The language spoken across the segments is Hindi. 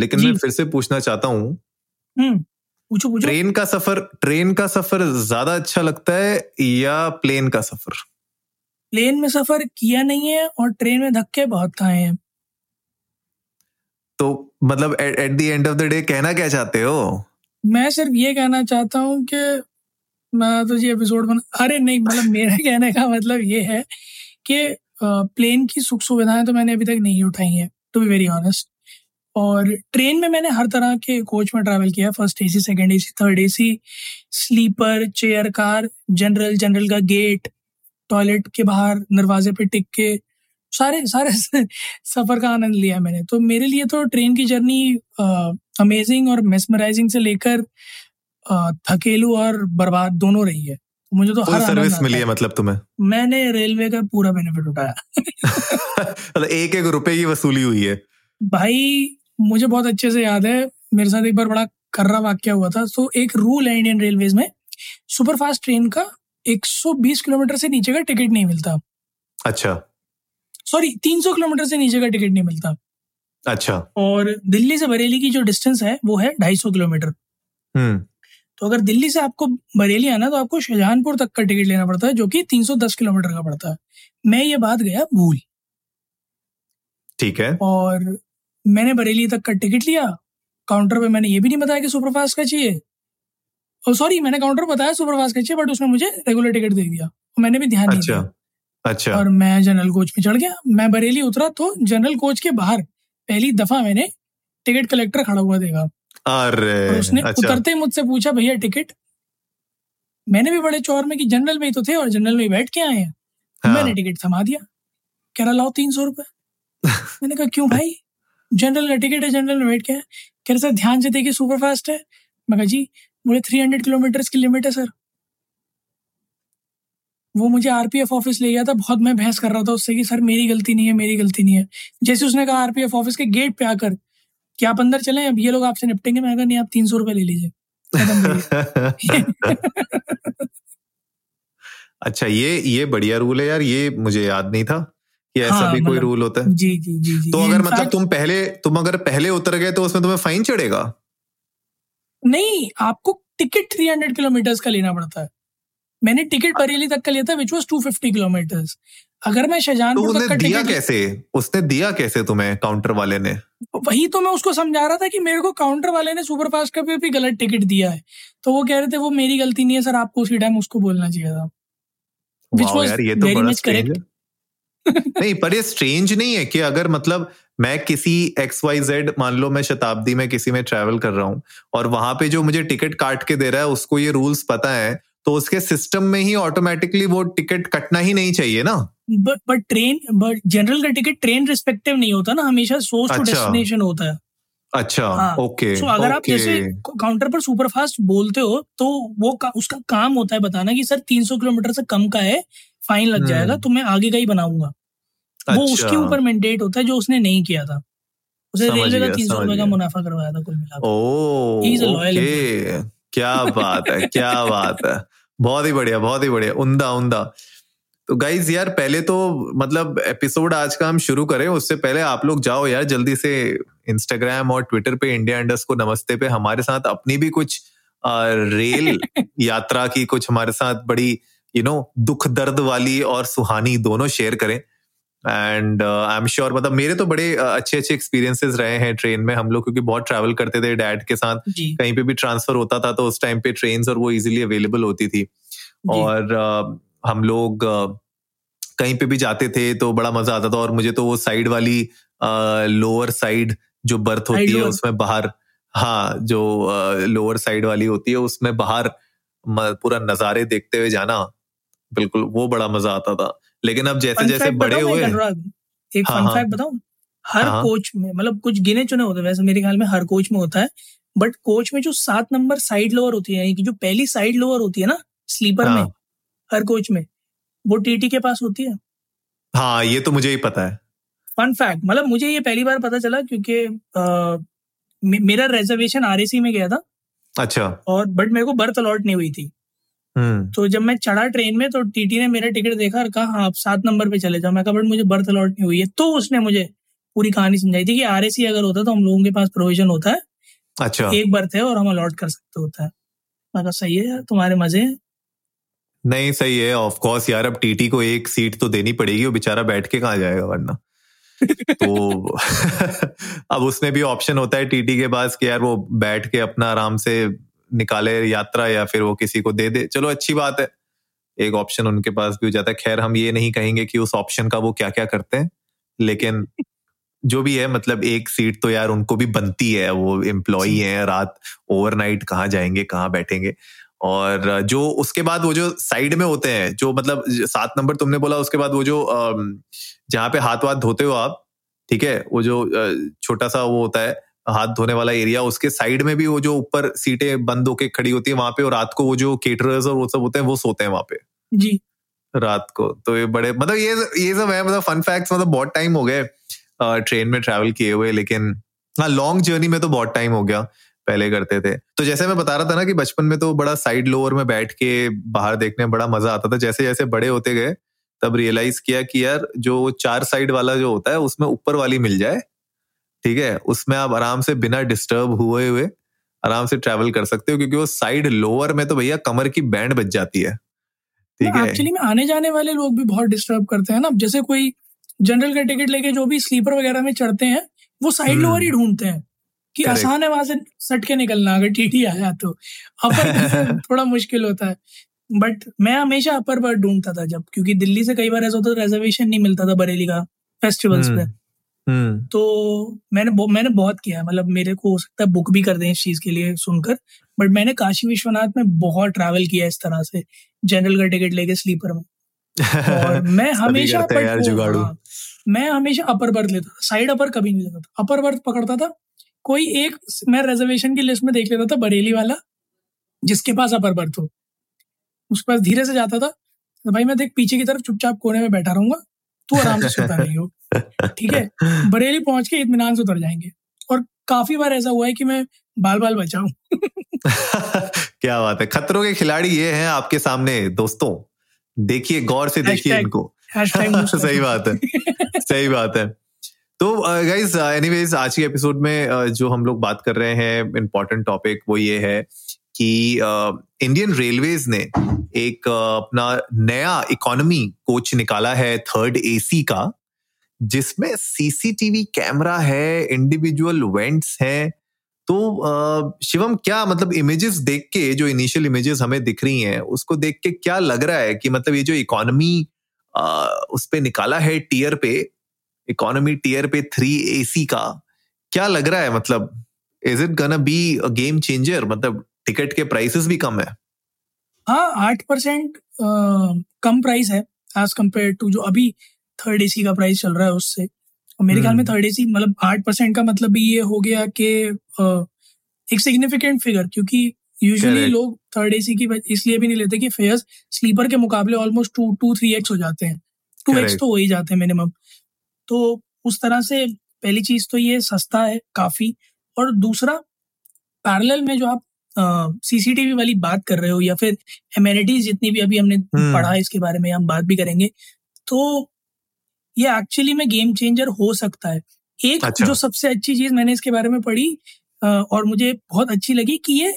लेकिन मैं फिर से पूछना चाहता हूँ। हम्म ट्रेन का सफ़र ट्रेन का सफ़र ज़्यादा अच्छा लगता है या प्लेन का सफ़र? प्लेन में सफ़र किया नहीं है और ट्रेन में धक्के बहुत खाए हैं। तो मतलब at the end of the day कहना क्या चाहते हो? मैं सिर्फ़ ये कहना चाहता हूँ कि मैं तो ये एपिसोड बना अरे नहीं मतलब मेरा कहने का मतलब ये है कि प्लेन की सुख सुविधाएँ तो मैंने अभी तक नहीं उठाई हैं टू बी वेरी ऑनेस्ट और ट्रेन में मैंने हर तरह के कोच में ट्रैवल किया first AC second AC third AC sleeper chair car general general का गेट टॉयलेट के बाहर दरवाजे पे टिक के सारे सारे सफ़र का आनंद लिया मैंने। तो मेरे लिए तो ट्रेन की जर्नी अमेजिंग और मेस्मराइजिंग से लेकर थकेलू और बर्बाद दोनों रही है। मुझे तो हर सर्विस मिली है है। मतलब तुम्हें? मैंने रेलवे का पूरा बेनिफिट उठाया। मतलब एक एक रुपए की वसूली हुई है। भाई मुझे बहुत अच्छे से याद है मेरे साथ एक बार बड़ा कर्रा वाक्य हुआ था। तो एक रूल है इंडियन रेलवेज में सुपरफास्ट ट्रेन का 120 किलोमीटर से नीचे का टिकट नहीं मिलता। अच्छा। सॉरी 300 किलोमीटर से नीचे का टिकट नहीं मिलता। अच्छा। और दिल्ली से बरेली की जो डिस्टेंस है वो है 250 किलोमीटर। हम्म। तो अगर दिल्ली से आपको बरेली आना तो आपको शाहजहानपुर तक का टिकट लेना पड़ता है जो कि 310 किलोमीटर का पड़ता है। मैं ये बात गया भूल। ठीक है। और मैंने बरेली तक का टिकट लिया। काउंटर पे मैंने ये भी नहीं बताया कि सुपरफास्ट का चाहिए। और सॉरी मैंने काउंटर बताया सुपरफास्ट का चाहिए बट उसने मुझे रेगुलर टिकट दे दिया। और मैंने भी ध्यान नहीं अच्छा दिया। अच्छा। और मैं जनरल कोच में चढ़ गया। मैं बरेली उतरा तो जनरल कोच के बाहर पहली दफ़ा मैंने टिकट कलेक्टर खड़ा हुआ देखा। अरे उसने अच्छा। उतरते ही मुझसे पूछा भैया टिकट मैंने भी बड़े चौर में कि जनरल में ही तो थे और जनरल में ही बैठ के आए हैं। हाँ। मैंने टिकट थमा दिया। कह रहा लाओ तीन सौ रुपए। मैंने कहा क्यों भाई? जनरल का टिकट है जनरल में बैठ के आए कह रहे, सर, ध्यान से देखिए सुपर फास्ट है। मैं जी, मुझे थ्री हंड्रेड किलोमीटर की लिमिट है, सर। वो मुझे आरपीएफ ऑफ़िस ले गया था। बहुत मैं बहस कर रहा था उससे कि, सर, मेरी गलती नहीं है, मेरी गलती नहीं है। जैसे उसने कहा आरपीएफ ऑफ़िस के गेट पे आकर कि आप अंदर चले? अब ये लोग आपसे निपटेंगे। मैं नहीं, आप तीन सौ रुपये ले लीजिए। अच्छा ये ये बढ़िया रूल है यार, ये मुझे याद नहीं था। कि ऐसा हाँ, भी कोई मतलब- रूल होता है। जी जी जी जी। तो अगर मतलब तुम पहले तुम अगर पहले उतर गए तो उसमें तुम्हें फाइन चढ़ेगा? नहीं आपको टिकट 300 किलोमीटर्स का लेना पड़ता है। मैंने टिकट बरेली तक का लिया था विच वॉज़ 250 किलोमीटर्स अगर मैं तो शाहजहानपुर तक का दिया कैसे? उसने दिया कैसे तुम्हें काउंटर वाले ने? वही तो मैं उसको समझा रहा था कि मेरे को काउंटर वाले ने सुपरफास्ट का भी, गलत टिकट दिया है। तो वो कह रहे थे वो मेरी गलती नहीं है सर आपको उसी टाइम उसको बोलना चाहिए था। Which वाओ was यार ये नहीं पर ये स्ट्रेंज नहीं है कि अगर मतलब मैं किसी एक्स वाई जेड मान लो मैं शताब्दी में किसी में ट्रैवल कर रहा हूँ और वहाँ पे जो मुझे टिकट काट के दे रहा है उसको ये रूल्स पता है तो उसके सिस्टम में ही ऑटोमेटिकली वो टिकट कटना ही नहीं चाहिए ना? But but train but general का टिकट ट्रेन रिस्पेक्टिव नहीं होता ना हमेशा सोर्स टू। डेस्टिनेशन होता है। अच्छा हाँ, ओके सो अगर आप जैसे काउंटर पर सुपरफास्ट बोलते हो तो वो का, उसका काम होता है बताना कि सर 300 किलोमीटर से कम का है फाइन लग हम्म। जाएगा तो मैं आगे का ही बनाऊँगा। अच्छा। वो अच्छा, उसके ऊपर मैंडेट होता है जो उसने नहीं किया था। उसे रेलवे का तीन सौ रुपए का मुनाफा करवाया था कुल मिलाकर क्या बात है क्या बात है। बहुत ही बढ़िया बहुत ही बढ़िया। उमदा उमदा। तो गाइज़ यार पहले तो मतलब एपिसोड आज का हम शुरू करें उससे पहले आप लोग जाओ यार जल्दी से इंस्टाग्राम और ट्विटर पे इंडिया इंडस को नमस्ते पे। हमारे साथ अपनी भी कुछ अ, रेल यात्रा की कुछ हमारे साथ बड़ी यू नो दुख दर्द वाली और सुहानी दोनों शेयर करें। एंड आई एम श्योर मतलब मेरे तो बड़े अ, अच्छे अच्छे एक्सपीरियंसेस रहे हैं ट्रेन में हम लोग क्योंकि बहुत ट्रैवल करते थे डैड के साथ। कहीं पे भी ट्रांसफ़र होता था तो उस टाइम पे ट्रेन और वो इजिली अवेलेबल होती थी। और अ, हम लोग अ, कहीं पे भी जाते थे तो बड़ा मज़ा आता था और मुझे तो वो साइड वाली लोअर साइड जो बर्थ होती है उसमें बाहर हाँ जो लोअर साइड वाली होती है उसमें बाहर पूरा नजारे देखते हुए जाना। बिल्कुल वो बड़ा मज़ा आता था। लेकिन अब जैसे जैसे बड़े हुए एक हाँ, फन हाँ। फैक्ट बताऊँ? हर हाँ। कोच में मतलब कुछ गिने चुने होते हैं वैसे मेरे ख्याल में हर कोच में होता है बट कोच में जो सात नंबर साइड लोअर होती है यानी कि जो पहली साइड लोअर होती है ना स्लीपर हाँ. में हाँ। हर कोच में वो टीटी के पास होती है। हाँ ये तो मुझे ही पता है। फन फैक्ट मतलब मुझे ये पहली बार पता चला क्योंकि मे- मेरा रिजर्वेशन आरएसी में गया था। अच्छा। और बट मेरे को बर्थ अलॉट नहीं हुई थी। तो जब मैं चढ़ा ट्रेन में तो टीटी ने मेरा टिकट देखा और कहा हाँ आप सात नंबर पे चले जाओ। मैं कहा बट मुझे बर्थ अलॉट नहीं हुई है। तो उसने मुझे पूरी कहानी समझाई। थी कि आरएसी अगर होता तो हम लोगों के पास प्रोविज़न होता है अच्छा। एक बर्थ है और हम अलॉट कर सकते होता। है मैं कहा सही है तुम्हारे मज़े नहीं सही है ऑफ़ कोर्स यार अब टीटी को एक सीट तो देनी पड़ेगी वो बेचारा बैठ के कहाँ जाएगा वरना। तो अब उसमें भी ऑप्शन होता है टीटी के पास कि यार वो बैठ के अपना आराम से निकाले यात्रा या फिर वो किसी को दे दे। चलो अच्छी बात है। एक ऑप्शन उनके पास भी हो जाता है। खैर हम ये नहीं कहेंगे कि उस ऑप्शन का वो क्या क्या करते हैं लेकिन जो भी है मतलब एक सीट तो यार उनको भी बनती है। वो एम्प्लॉई है रात ओवरनाइट कहाँ जाएँगे कहाँ बैठेंगे? और जो उसके बाद वो जो साइड में होते हैं जो मतलब सात नंबर तुमने बोला उसके बाद वो जो जहाँ पे हाथ वाथ धोते हो आप ठीक है? वो जो छोटा सा वो होता है हाथ धोने वाला एरिया उसके साइड में भी वो जो ऊपर सीटें बंद होके खड़ी होती है वहाँ पे और रात को वो जो केटरर्स और वो सब होते हैं वो सोते हैं वहाँ पे। जी। रात को। तो ये बड़े मतलब ये ये सब है मतलब फन फैक्ट्स मतलब बहुत टाइम हो गए ट्रेन में ट्रैवल किए हुए लेकिन हाँ लॉन्ग जर्नी में तो बहुत टाइम हो गया पहले करते थे। तो जैसे मैं बता रहा था ना कि बचपन में तो बड़ा साइड लोअर में बैठ के बाहर देखने में बड़ा मज़ा आता था जैसे जैसे बड़े होते गए तब रियलाइज़ किया कि यार जो चार साइड वाला जो होता है उसमें ऊपर वाली मिल जाए ठीक है उसमें आप आराम से बिना डिस्टर्ब हुए हुए आराम से ट्रैवल कर सकते हो क्योंकि वो साइड लोअर में तो भैया कमर की बैंड बच जाती है। ठीक है? एक्चुअली में आने जाने वाले लोग भी बहुत डिस्टर्ब करते हैं ना। जैसे कोई जनरल का टिकट लेके जो भी स्लीपर वगैरह में चढ़ते हैं वो साइड हम्म। लोअर ही ढूंढते हैं कि Correct. आसान है वहाँ से सट के निकलना अगर टीटी आया तो। अपर थोड़ा मुश्किल होता है। बट मैं हमेशा अपर बर्थ ढूंढता था जब क्योंकि दिल्ली से कई बार ऐसा होता था रिजर्वेशन नहीं मिलता था बरेली का फेस्टिवल्स पे। हम्म तो मैंने मैंने बहुत किया है। मतलब मेरे को हो सकता है बुक भी कर दें इस चीज़ के लिए सुनकर बट मैंने काशी विश्वनाथ में बहुत ट्रैवल किया इस तरह से जनरल का टिकट लेके स्लीपर में। और मैं हमेशा हैं but यार जुगाड़ू। हाँ, मैं हमेशा अपर बर्थ लेता था साइड अपर कभी नहीं लेता था। अपर बर्थ पकड़ता था कोई एक मैं रिजर्वेशन की लिस्ट में देख लेता था बरेली वाला जिसके पास अपर बर्थ हो। उसके पास धीरे से जाता था तो भाई मैं देख पीछे की तरफ़ चुपचाप कोने में बैठा रहूँगा तू आराम से सोता रही हो ठीक है? बरेली पहुँच के इत्मीनान से उतर जाएँगे। और काफ़ी बार ऐसा हुआ है कि मैं बाल बाल बचाऊं। क्या बात है। खतरों के खिलाड़ी ये हैं आपके सामने दोस्तों। देखिए गौर से देखिए इनको। सही बात है। सही बात है। तो गाइज़ एनीवेज आज के एपिसोड में uh, जो हम लोग बात कर रहे हैं इम्पोर्टेंट टॉपिक वो ये है कि इंडियन रेलवेज ने एक अपना नया इकोनॉमी कोच निकाला है थर्ड एसी का, जिसमें सीसीटीवी कैमरा है इंडिविजुअल वेंट्स हैं। तो शिवम, क्या मतलब इमेजेस देख के, जो इनिशियल इमेजेस हमें दिख रही हैं, उसको देख के क्या लग रहा है कि मतलब ये जो इकोनॉमी उस पे निकाला है टीयर पे इकोनॉमी टीयर पे थ्री एसी का, क्या लग रहा है मतलब? Is it gonna be a game changer मतलब टिकट के प्राइसेस भी कम है। हाँ आठ परसेंट कम प्राइस है एज कंपेयर टू जो अभी थर्ड एसी का प्राइस चल रहा है उससे। और मेरे ख्याल में हम्म। थर्ड एसी मतलब आठ परसेंट का मतलब भी ये हो गया कि एक सिग्निफिकेंट फिगर क्योंकि यूजुअली लोग थर्ड एसी की इसलिए भी नहीं लेते कि फेयर्स स्लीपर के मुकाबले almost two two three x हो जाते हैं। टू एक्स तो हो ही जाते हैं मिनिमम तो उस तरह से पहली चीज़ तो ये सस्ता है काफ़ी। और दूसरा पैरेलल में जो आप सीसीटीवी वाली बात कर रहे हो या फिर एमेनिटीज जितनी भी अभी हमने हम्म। पढ़ा इसके बारे में हम बात भी करेंगे तो ये एक्चुअली में गेम चेंजर हो सकता है। एक अच्छा। जो सबसे अच्छी चीज़ मैंने इसके बारे में पढ़ी और मुझे बहुत अच्छी लगी कि ये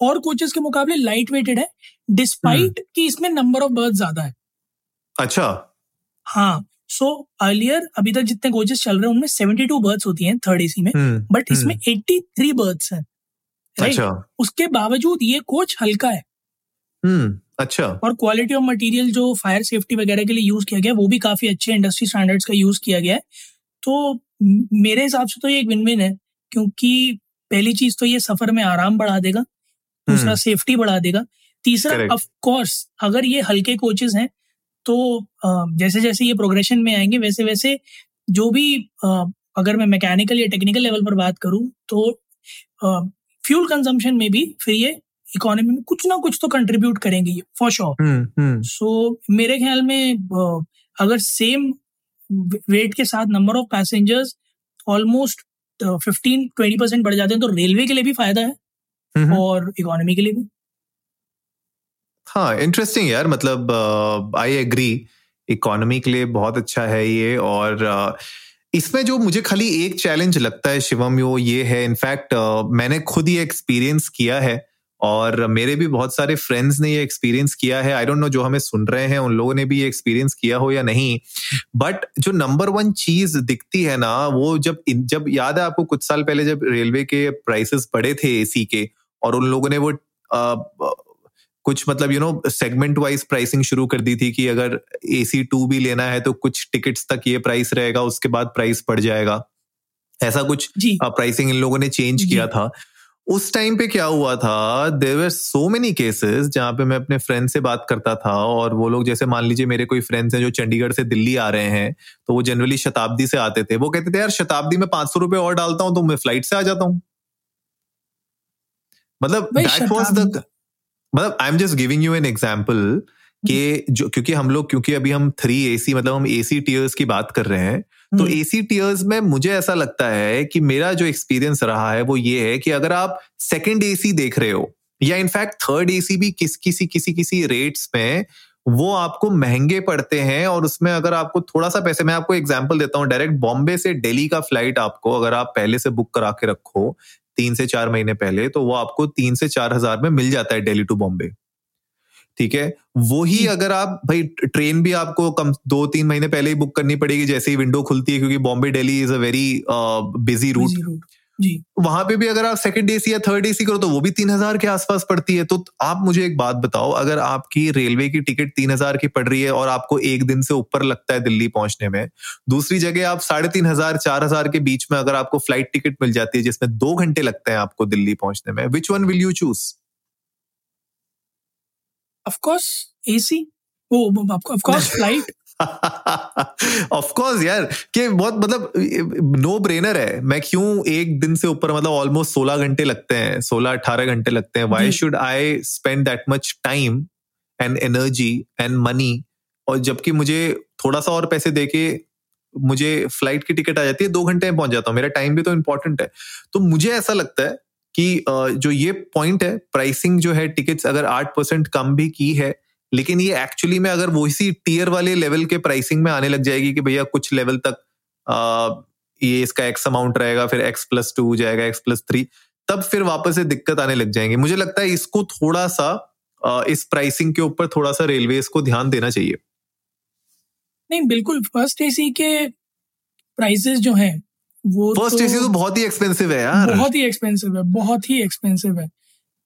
और कोचेस के मुकाबले लाइट वेटेड है डिस्पाइट कि इसमें नंबर ऑफ़ बर्थ ज़्यादा है। अच्छा। हाँ सो अर्लियर अभी तक जितने कोचेस चल रहे हैं उनमें 72 बर्थ्स होती हैं थर्ड एसी में हम्म बट इसमें 83 बर्थ्स हैं। राइट अच्छा। उसके बावजूद ये कोच हल्का है। हम्म अच्छा। और क्वालिटी ऑफ़ मटेरियल जो फायर सेफ्टी वगैरह के लिए यूज़ किया गया वो भी काफ़ी अच्छे इंडस्ट्री स्टैंडर्ड्स का यूज़ किया गया है। तो मेरे हिसाब से तो ये एक विन विन है क्योंकि पहली चीज़ तो ये सफ़र में आराम बढ़ा देगा दूसरा हम्म, सेफ्टी बढ़ा देगा तीसरा. ऑफ़ कोर्स अगर ये हल्के कोचेस हैं तो जैसे जैसे ये प्रोग्रेशन में आएँगे वैसे वैसे जो भी अगर मैं मैकेनिकल या टेक्निकल लेवल पर बात करूँ तो फ्यूल कंजम्पशन में भी फिर ये इकोनॉमी में कुछ ना कुछ तो कंट्रीब्यूट करेंगे फॉर श्योर सो मेरे ख्याल में अगर सेम वेट के साथ number of passengers almost fifteen twenty percent बढ़ जाते हैं तो रेलवे के लिए भी फ़ायदा है और इकोनॉमी के लिए भी. हाँ इंटरेस्टिंग यार मतलब आई एग्री इकोनॉमी के लिए बहुत अच्छा है ये और uh, इसमें जो मुझे खाली एक चैलेंज लगता है शिवम यो ये है इनफैक्ट मैंने खुद ये एक्सपीरियंस किया है और मेरे भी बहुत सारे फ्रेंड्स ने ये एक्सपीरियंस किया है। आई डोंट नो जो हमें सुन रहे हैं उन लोगों ने भी ये एक्सपीरियंस किया हो या नहीं। बट जो नंबर वन चीज़ दिखती है ना वो जब जब याद है आपको कुछ साल पहले जब रेलवे के प्राइसेस बढ़े थे एसी के और उन लोगों ने वो आ, कुछ मतलब you know segment wise pricing शुरू कर दी थी कि अगर ए सी टू भी लेना है तो कुछ टिकट्स तक ये प्राइस रहेगा उसके बाद प्राइस बढ़ जाएगा। ऐसा कुछ प्राइसिंग इन लोगों ने चेंज किया था। उस टाइम पे क्या हुआ था देर वर सो मेनी केसेस जहाँ पे मैं अपने फ्रेंड से बात करता था और वो लोग जैसे मान लीजिए मेरे कोई फ्रेंड्स हैं जो चंडीगढ़ से दिल्ली आ रहे हैं तो वो जनरली शताब्दी से आते थे। वो कहते थे यार शताब्दी में पाँच सौ रुपए और डालता हूँ तो मैं फ़्लाइट से आ जाता हूँ। मतलब दैट वॉज़ द मतलब I am just giving you an example कि जो क्योंकि हम लोग क्योंकि अभी हम थ्री एसी मतलब हम एसी टीयर्स की बात कर रहे हैं तो एसी हम्म। टीयर्स में मुझे ऐसा लगता है कि मेरा जो एक्सपीरियंस रहा है वो ये है कि अगर आप सेकंड एसी देख रहे हो या इनफैक्ट थर्ड एसी भी किस किसी किसी किसी रेट्स में वो आपको महँगे पड़ते हैं और उसमें अगर आपको थोड़ा सा पैसे मैं आपको एग्ज़ाम्पल देता हूँ डायरेक्ट बॉम्बे से दिल्ली का फ़्लाइट आपको अगर आप पहले से बुक करा के रखो तीन से चार महीने पहले तो वो आपको तीन से चार हज़ार में मिल जाता है डेली टू बॉम्बे ठीक है? वो ही अगर आप भाई ट्रेन भी आपको कम दो तीन महीने पहले ही बुक करनी पड़ेगी जैसे ही विंडो खुलती है क्योंकि Bombay Delhi is a very busy route वहाँ पे भी अगर आप सेकंड एसी या थर्ड एसी करो तो वो भी तीन हज़ार के आसपास पड़ती है। तो आप मुझे एक बात बताओ अगर आपकी रेलवे की टिकट तीन हज़ार की पड़ रही है और आपको एक दिन से ऊपर लगता है दिल्ली पहुँचने में दूसरी जगह आप साढ़े तीन हज़ार चार हज़ार के बीच में अगर आपको फ़्लाइट टिकट मिल जाती है जिसमें दो घंटे लगते हैं आपको दिल्ली पहुँचने में which one will you choose of course AC वो of course flight of course यार कि बहुत मतलब नो ब्रेनर है। मैं क्यों एक दिन से ऊपर मतलब ऑलमोस्ट सोलह घंटे लगते हैं सोलह अठारह घंटे लगते हैं? Why should I spend that much time and energy and money और जबकि मुझे थोड़ा सा और पैसे देके मुझे फ़्लाइट की टिकट आ जाती है दो घंटे में पहुँच जाता हूँ। मेरा टाइम भी तो इंपॉर्टेंट है। तो मुझे ऐसा लगता है कि जो ये पॉइंट है प्राइसिंग जो है टिकट्स अगर आठ परसेंट कम भी की है लेकिन ये एक्चुअली में अगर वो इसी टीयर वाले लेवल के प्राइसिंग में आने लग जाएगी कि भैया कुछ लेवल तक आ, ये इसका एक्स अमाउंट रहेगा फिर एक्स प्लस टू हो जाएगा एक्स प्लस थ्री तब फिर वापस से दिक्कत आने लग जाएँगे। मुझे लगता है इसको थोड़ा सा आ, इस प्राइसिंग के ऊपर थोड़ा सा रेलवे को ध्यान देना चाहिए। नहीं बिल्कुल फ़र्स्ट एसी के प्राइसेस जो हैं वो फ़र्स्ट एसी तो बहुत ही एक्सपेंसिव है यार। बहुत ही एक्सपेंसिव है बहुत ही एक्सपेंसिव है।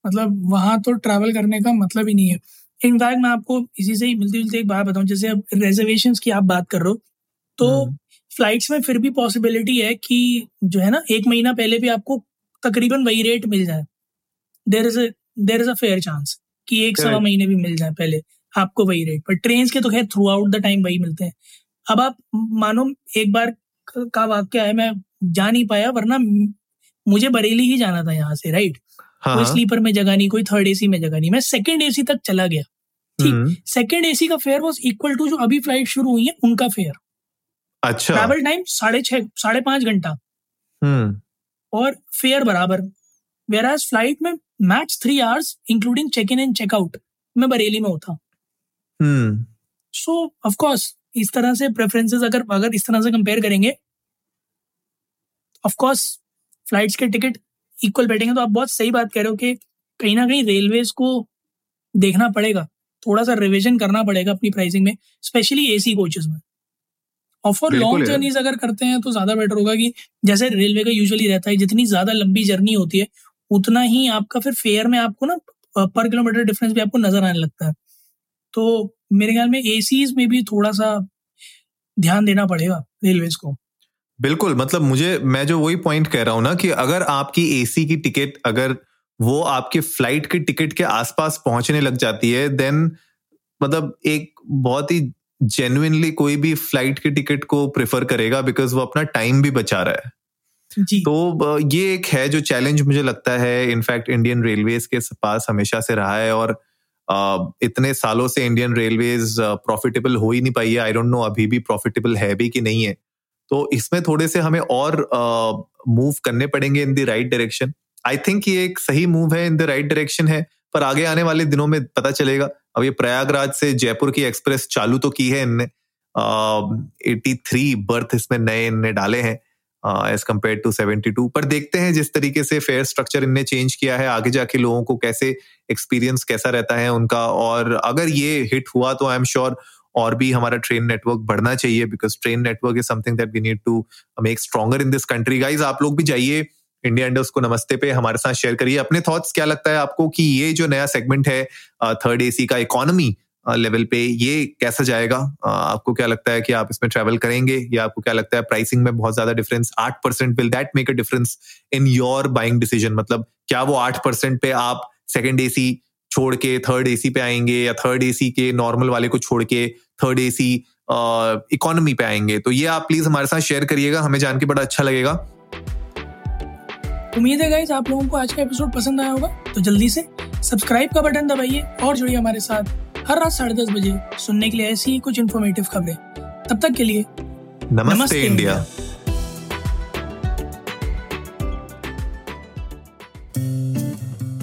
मतलब वहाँ तो ट्रैवल करने का मतलब ही नहीं है। इनफैक्ट मैं आपको इसी से ही मिलती जुलती एक बात बताऊँ जैसे अब रिजर्वेशन की आप बात कर रहे हो तो फ्लाइट्स हम्म। में फिर भी पॉसिबिलिटी है कि जो है ना एक महीना पहले भी आपको तकरीबन वही रेट मिल जाए। There is there is a fair chance कि एक सवा महीने भी मिल जाए पहले आपको वही रेट पर ट्रेन के तो खैर थ्रू आउट द टाइम वही मिलते हैं। अब आप मानो एक बार का वाक्य है मैं जा नहीं पाया वरना मुझे बरेली ही जाना था यहाँ से राइट हाँ, कोई स्लीपर हाँ। में जगह नहीं कोई थर्ड एसी में जगह नहीं। मैं सेकंड एसी तक चला गया। ठीक? सेकंड एसी का फेयर वॉज़ इक्वल टू जो अभी फ़्लाइट शुरू हुई है उनका फेयर अच्छा। ट्रैवल टाइम साढ़े छह साढ़े पाँच घंटा। हम्म। और फेयर बराबर। वेर एज फ़्लाइट में match three hours including check in and checkout मैं बरेली में होता। सो ऑफकोर्स इस तरह से प्रेफरेंसेस अगर अगर इस तरह से कंपेयर करेंगे ऑफकोर्स फ्लाइट्स के टिकट इक्वल बैठेंगे तो आप बहुत सही बात कह रहे हो कि कहीं ना कहीं रेलवेज को देखना पड़ेगा थोड़ा सा रिविजन करना पड़ेगा अपनी प्राइसिंग में स्पेशली एसी कोचेस में। और फॉर लॉन्ग जर्नीज अगर करते हैं तो ज़्यादा बेटर होगा कि जैसे रेलवे का यूजुअली रहता है जितनी ज़्यादा लंबी जर्नी होती है उतना ही आपका फिर फेयर में आपको ना पर किलोमीटर डिफरेंस भी आपको नज़र आने लगता है। तो मेरे ख्याल में एसीज में भी थोड़ा सा ध्यान देना पड़ेगा रेलवेज को। बिल्कुल मतलब मुझे मैं जो वही पॉइंट कह रहा हूँ ना कि अगर आपकी एसी की टिकट अगर वो आपके फ़्लाइट की टिकट के आसपास पहुँचने लग जाती है देन मतलब एक बहुत ही जेन्युइनली कोई भी फ़्लाइट की टिकट को प्रेफर करेगा बिकॉज़ वो अपना टाइम भी बचा रहा है। जी। तो ये एक है जो चैलेंज मुझे लगता है। इनफैक्ट इंडियन रेलवेज के पास हमेशा से रहा है और इतने सालों से इंडियन रेलवेज प्रॉफिटेबल हो ही नहीं पाई है। आई डोंट नो अभी भी प्रॉफिटेबल है भी कि नहीं है। तो इसमें थोड़े से हमें और मूव करने पड़ेंगे in the right direction I think ये एक सही मूव है इन द राइट डायरेक्शन है, पर आगे आने वाले दिनों में पता चलेगा। अब ये प्रयागराज से जयपुर की एक्सप्रेस चालू तो की है इनने। एटी थ्री बर्थ इसमें नए इनने डाले हैं as compare to seventy two पर देखते हैं जिस तरीके से फेयर स्ट्रक्चर इनने चेंज किया है, आगे जाके लोगों को कैसे एक्सपीरियंस कैसा रहता है उनका। और अगर ये हिट हुआ तो आई एम श्योर और भी हमारा ट्रेन नेटवर्क बढ़ना चाहिए because train network is something that we need to make stronger in this country guys आप लोग भी जाइए इंडिया इंडर्स को नमस्ते पे, हमारे साथ शेयर करिए। अपने थॉट्स क्या लगता है आपको कि ये जो नया सेगमेंट है थर्ड एसी का इकोनॉमी लेवल पे, ये कैसा जाएगा? आपको क्या लगता है कि आप इसमें ट्रेवल करेंगे? या आपको क्या लगता है प्राइसिंग में बहुत ज़्यादा डिफरेंस आठ percent will that make a difference in your buying decision मतलब क्या वो आठ परसेंट पे आप सेकेंड एसी छोड़ के थर्ड एसी पे आएँगे या थर्ड एसी के नॉर्मल वाले को छोड़ के थर्ड एसी इकोनॉमी पे आएँगे। तो ये आप प्लीज़ हमारे साथ शेयर करिएगा हमें जान के बड़ा अच्छा लगेगा। उम्मीद है आप लोगों को आज का एपिसोड पसंद आया होगा तो जल्दी से सब्सक्राइब का बटन दबाइए और जुड़िए हमारे साथ हर रात साढ़े दस बजे सुनने के लिए ऐसी ही कुछ इन्फॉर्मेटिव खबरें। तब तक के लिए नमस्ते, नमस्ते इंडिया, इंडिया।